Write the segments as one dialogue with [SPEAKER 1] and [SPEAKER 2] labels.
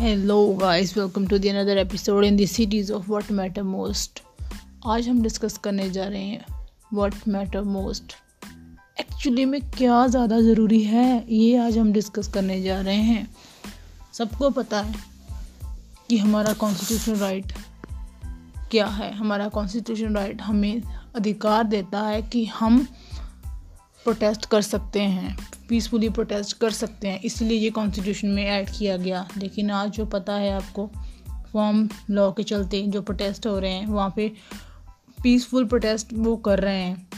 [SPEAKER 1] Hello guys welcome to the another episode in the cities of what matter most आज हम discuss करने जा रहे हैं व्हाट मैटर मोस्ट एक्चुअली में क्या ज़्यादा ज़रूरी है, ये आज हम डिस्कस करने जा रहे हैं। सबको पता है कि हमारा कॉन्स्टिट्यूशन राइट क्या है? हमारा कॉन्स्टिट्यूशन राइट हमें अधिकार देता है कि हम प्रोटेस्ट कर सकते हैं पीसफुली प्रोटेस्ट कर सकते हैं। इसलिए ये कॉन्स्टिट्यूशन में ऐड किया गया। लेकिन आज जो पता है आपको फॉर्म लॉ के चलते जो प्रोटेस्ट हो रहे हैं, वहाँ पे पीसफुल प्रोटेस्ट वो कर रहे हैं,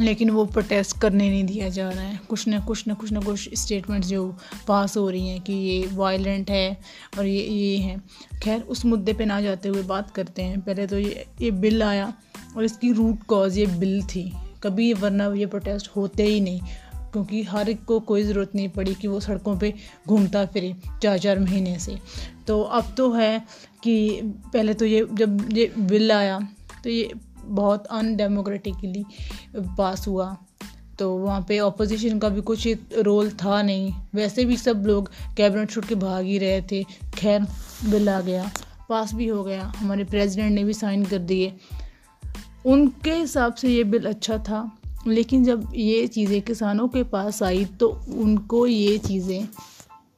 [SPEAKER 1] लेकिन वो प्रोटेस्ट करने नहीं दिया जा रहा है। कुछ ना कुछ ना कुछ ना कुछ स्टेटमेंट्स जो पास हो रही हैं कि ये वायलेंट है और ये ये है। खैर, उस मुद्दे पे ना जाते हुए बात करते हैं। पहले तो ये ये बिल आया और इसकी रूट कॉज ये बिल थी। कभी वरना ये प्रोटेस्ट होते ही नहीं, क्योंकि हर एक को कोई ज़रूरत नहीं पड़ी कि वो सड़कों पे घूमता फिरे चार चार महीने से। तो अब तो है कि पहले तो ये, जब ये बिल आया तो ये बहुत अनडेमोक्रेटिकली पास हुआ। तो वहाँ पे ऑपोजिशन का भी कुछ रोल था नहीं। वैसे भी सब लोग कैबिनेट छोड़ के भाग ही रहे थे। खैर, बिल आ गया पास भी हो गया। हमारे प्रेसिडेंट ने भी साइन कर दिए। उनके हिसाब से ये बिल अच्छा था, लेकिन जब ये चीज़ें किसानों के पास आई तो उनको ये चीज़ें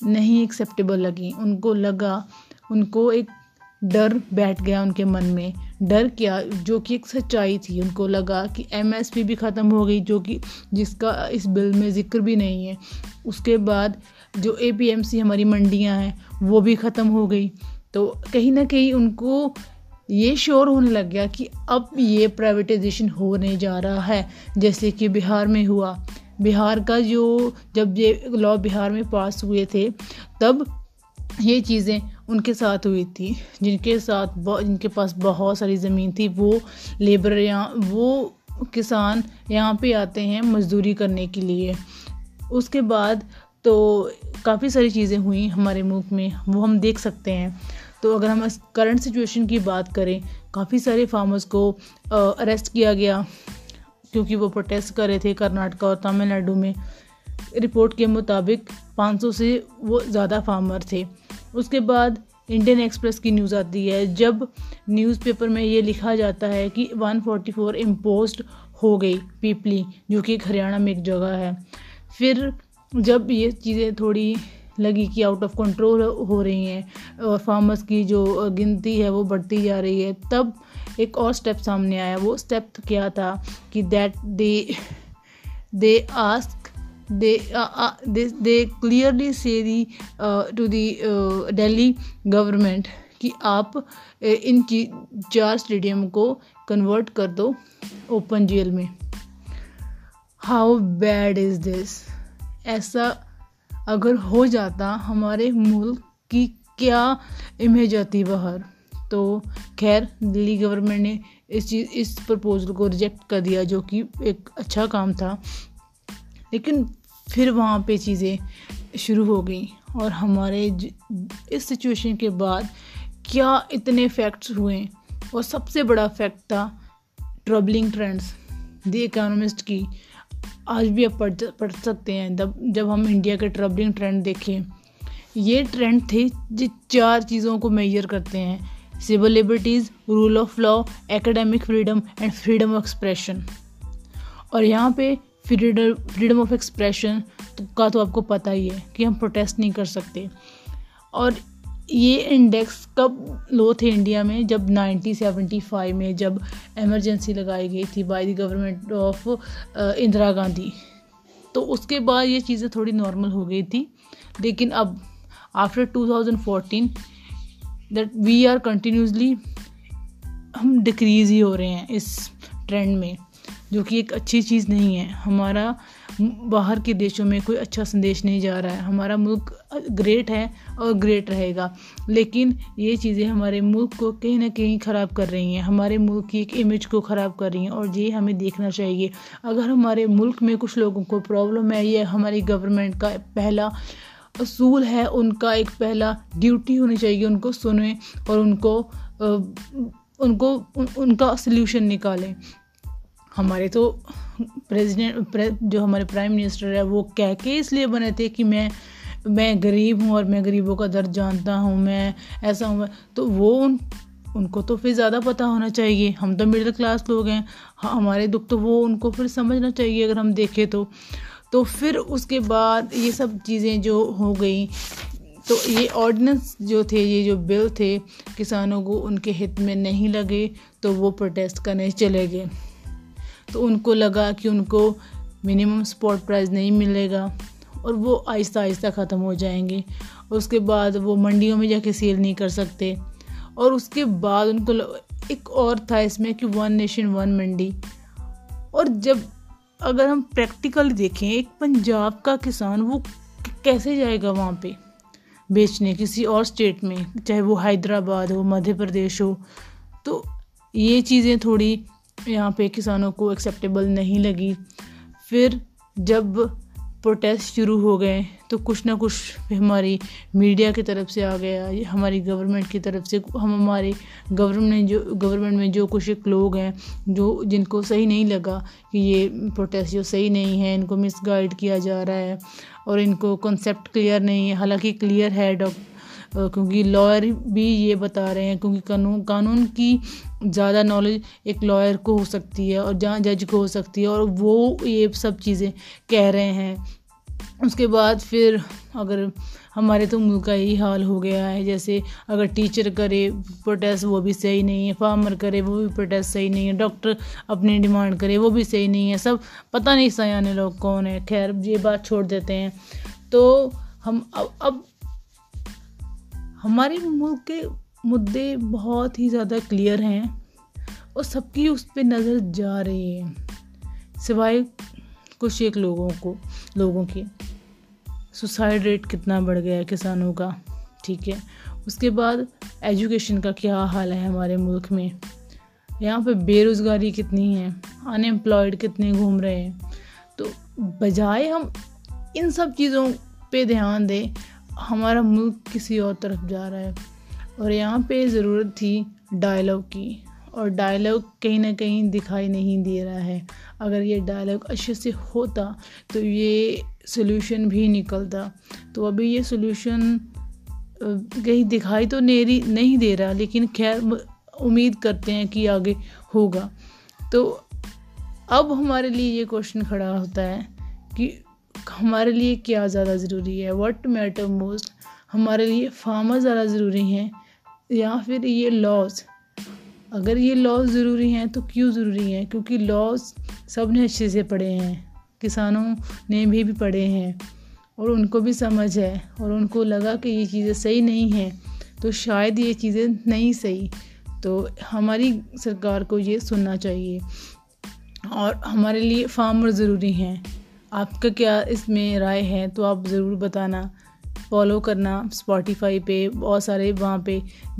[SPEAKER 1] नहीं एक्सेप्टेबल लगी। उनको लगा, उनको एक डर बैठ गया उनके मन में। डर क्या, जो कि एक सच्चाई थी। उनको लगा कि एमएसपी भी ख़त्म हो गई, जो कि जिसका इस बिल में ज़िक्र भी नहीं है। उसके बाद जो एपीएमसी हमारी मंडियाँ हैं, वो भी ख़त्म हो गई। तो कहीं ना कहीं उनको ये श्योर होने लग गया कि अब ये प्राइवेटाइजेशन होने जा रहा है, जैसे कि बिहार में हुआ। बिहार का जो, जब ये लॉ बिहार में पास हुए थे, तब ये चीज़ें उनके साथ हुई थी, जिनके साथ जिनके पास बहुत सारी ज़मीन थी, वो लेबर यहाँ वो किसान यहाँ पे आते हैं मजदूरी करने के लिए। उसके बाद तो काफ़ी सारी चीज़ें हुई हमारे मुल्क में, वो हम देख सकते हैं। तो अगर हम करंट सिचुएशन की बात करें, काफ़ी सारे फार्मर्स को अरेस्ट किया गया क्योंकि वो प्रोटेस्ट कर रहे थे कर्नाटका और तमिलनाडु में। रिपोर्ट के मुताबिक 500 से वो ज़्यादा फार्मर थे। उसके बाद इंडियन एक्सप्रेस की न्यूज़ आती है, जब न्यूज़पेपर में ये लिखा जाता है कि 144 इम्पोज हो गई पीपली, जो कि हरियाणा में एक जगह है। फिर जब ये चीज़ें थोड़ी लगी कि आउट ऑफ़ कंट्रोल हो रही हैं और फार्मर्स की जो गिनती है वो बढ़ती जा रही है। तब एक और स्टेप सामने आया। वो स्टेप तो क्या था कि that they they ask they clearly say the to the Delhi government कि आप इन चार स्टेडियम को कन्वर्ट कर दो ओपन जेल में। हाउ बैड इज़ दिस ऐसा अगर हो जाता हमारे मुल्क की क्या इमेज आती बाहर? तो खैर, दिल्ली गवर्नमेंट ने इस चीज़, इस प्रपोज़ल को रिजेक्ट कर दिया, जो कि एक अच्छा काम था। लेकिन फिर वहाँ पे चीज़ें शुरू हो गई और हमारे इस सिचुएशन के बाद क्या इतने फैक्ट्स हुए? और सबसे बड़ा फैक्ट था ट्रबलिंग ट्रेंड्स द इकोनॉमिस्ट की। आज भी आप पढ़ पढ़ सकते हैं। जब जब हम इंडिया के ट्रबलिंग ट्रेंड देखें, ये ट्रेंड थे जो चार चीज़ों को मेजर करते हैं। Civil liberties rule of law academic freedom and freedom of expression और यहाँ पे फ्रीडम फ्रीडम ऑफ़ एक्सप्रेशन का तो आपको पता ही है कि हम प्रोटेस्ट नहीं कर सकते। और ये इंडेक्स कब लो थे इंडिया में? जब 1975 में जब एमरजेंसी लगाई गई थी by the government of Indira Gandhi. तो उसके बाद ये चीज़ें थोड़ी नॉर्मल हो गई थी। लेकिन अब after 2014 that we are continuously हम डिक्रीज़ ही हो रहे हैं इस ट्रेंड में, जो कि एक अच्छी चीज़ नहीं है। हमारा बाहर के देशों में कोई अच्छा संदेश नहीं जा रहा है। हमारा मुल्क ग्रेट है और ग्रेट रहेगा। लेकिन ये चीज़ें हमारे मुल्क को कहीं ना कहीं ख़राब कर रही हैं। हमारे मुल्क की एक इमेज को ख़राब कर रही हैं और ये हमें देखना चाहिए। अगर हमारे मुल्क में कुछ लोगों को प्रॉब्लम है ये हमारी गवर्नमेंट का पहला असूल है। उनका एक पहला ड्यूटी होनी चाहिए उनको सुने और उनको उनको उन, उनका सल्यूशन निकालें। हमारे तो प्रेसिडेंट प्रे, जो हमारे प्राइम मिनिस्टर है वो कह के इसलिए बने थे कि मैं मैं गरीब हूँ और मैं गरीबों का दर्द जानता हूँ मैं ऐसा हूँ तो वो उन उनको तो फिर ज़्यादा पता होना चाहिए। हम तो मिडिल क्लास लोग हैं हाँ हमारे दुख तो वो उनको फिर समझना चाहिए अगर हम देखें तो। तो फिर उसके बाद ये सब चीज़ें जो हो गई तो ये ऑर्डिनेंस जो थे ये जो बिल थे किसानों को उनके हित में नहीं लगे तो वो प्रोटेस्ट करने चले गए। तो उनको लगा कि उनको मिनिमम स्पॉट प्राइस नहीं मिलेगा और वो आहिस्ता आहिस्ता ख़त्म हो जाएँगे। उसके बाद वो मंडियों में जाके सेल नहीं कर सकते। और उसके बाद उनको एक और था इसमें कि वन नेशन वन मंडी और जब अगर हम प्रैक्टिकली देखें, एक पंजाब का किसान वो कैसे जाएगा वहाँ पे? बेचने किसी और स्टेट में, चाहे वो हैदराबाद हो, मध्य प्रदेश हो। तो ये चीज़ें थोड़ी यहाँ पे किसानों को एक्सेप्टेबल नहीं लगी। फिर जब प्रोटेस्ट शुरू हो गए तो कुछ ना कुछ हमारी मीडिया की तरफ़ से आ गया, हमारी गवर्नमेंट की तरफ़ से। हम हमारे गवर्नमेंट जो गवर्नमेंट में जो कुछ एक लोग हैं, जो, जिनको सही नहीं लगा कि ये प्रोटेस्ट जो सही नहीं है, इनको मिसगाइड किया जा रहा है और इनको कॉन्सेप्ट क्लियर नहीं है। हालाँकि क्लियर है डॉक्टर क्योंकि लॉयर भी ये बता रहे हैं, क्योंकि कानून कानून की ज़्यादा नॉलेज एक लॉयर को हो सकती है और जहाँ जज को हो सकती है और वो ये सब चीज़ें कह रहे हैं। उसके बाद फिर अगर हमारे तो मुल्क का यही हाल हो गया है, जैसे अगर टीचर करे प्रोटेस्ट वो भी सही नहीं है फार्मर करे, वो भी प्रोटेस्ट सही नहीं है डॉक्टर अपनी डिमांड करे, वो भी सही नहीं है, सब पता नहीं सयाने लोग कौन है। खैर, ये बात छोड़ देते हैं। तो हम अब अब हमारे मुल्क के मुद्दे बहुत ही ज़्यादा क्लियर हैं और सबकी उस पर नज़र जा रही है, सिवाय कुछ एक लोगों को, लोगों की। सुसाइड रेट कितना बढ़ गया है किसानों का, ठीक है। उसके बाद एजुकेशन का क्या हाल है हमारे मुल्क में? यहाँ पे बेरोज़गारी कितनी है अनएम्प्लॉयड कितने घूम रहे हैं? तो बजाय हम इन सब चीज़ों पे ध्यान दें हमारा मुल्क किसी और तरफ़ जा रहा है। और यहाँ पे ज़रूरत थी डायलॉग की। और डायलॉग कहीं ना कहीं दिखाई नहीं दे रहा है। अगर ये डायलॉग अच्छे से होता तो ये सोल्यूशन भी निकलता। तो अभी ये सोल्यूशन कहीं दिखाई तो नेरी, नहीं दे रहा, लेकिन खैर उम्मीद करते हैं कि आगे होगा। तो अब हमारे लिए ये क्वेश्चन खड़ा होता है कि हमारे लिए क्या ज़्यादा ज़रूरी है? वट मैटर मोस्ट हमारे लिए फार्मर ज़्यादा ज़रूरी हैं या फिर ये लॉज अगर ये लॉज ज़रूरी हैं तो क्यों ज़रूरी हैं? क्योंकि लॉज सबने अच्छे से पढ़े हैं। किसानों ने भी भी पढ़े हैं और उनको भी समझ है और उनको लगा कि ये चीज़ें सही नहीं हैं तो शायद ये चीज़ें नहीं सही। तो हमारी सरकार को ये सुनना चाहिए और हमारे लिए फार्मर ज़रूरी हैं। आपका क्या इसमें राय है तो आप ज़रूर बताना। फॉलो करना स्पॉटिफाई पे, बहुत सारे वहाँ पे।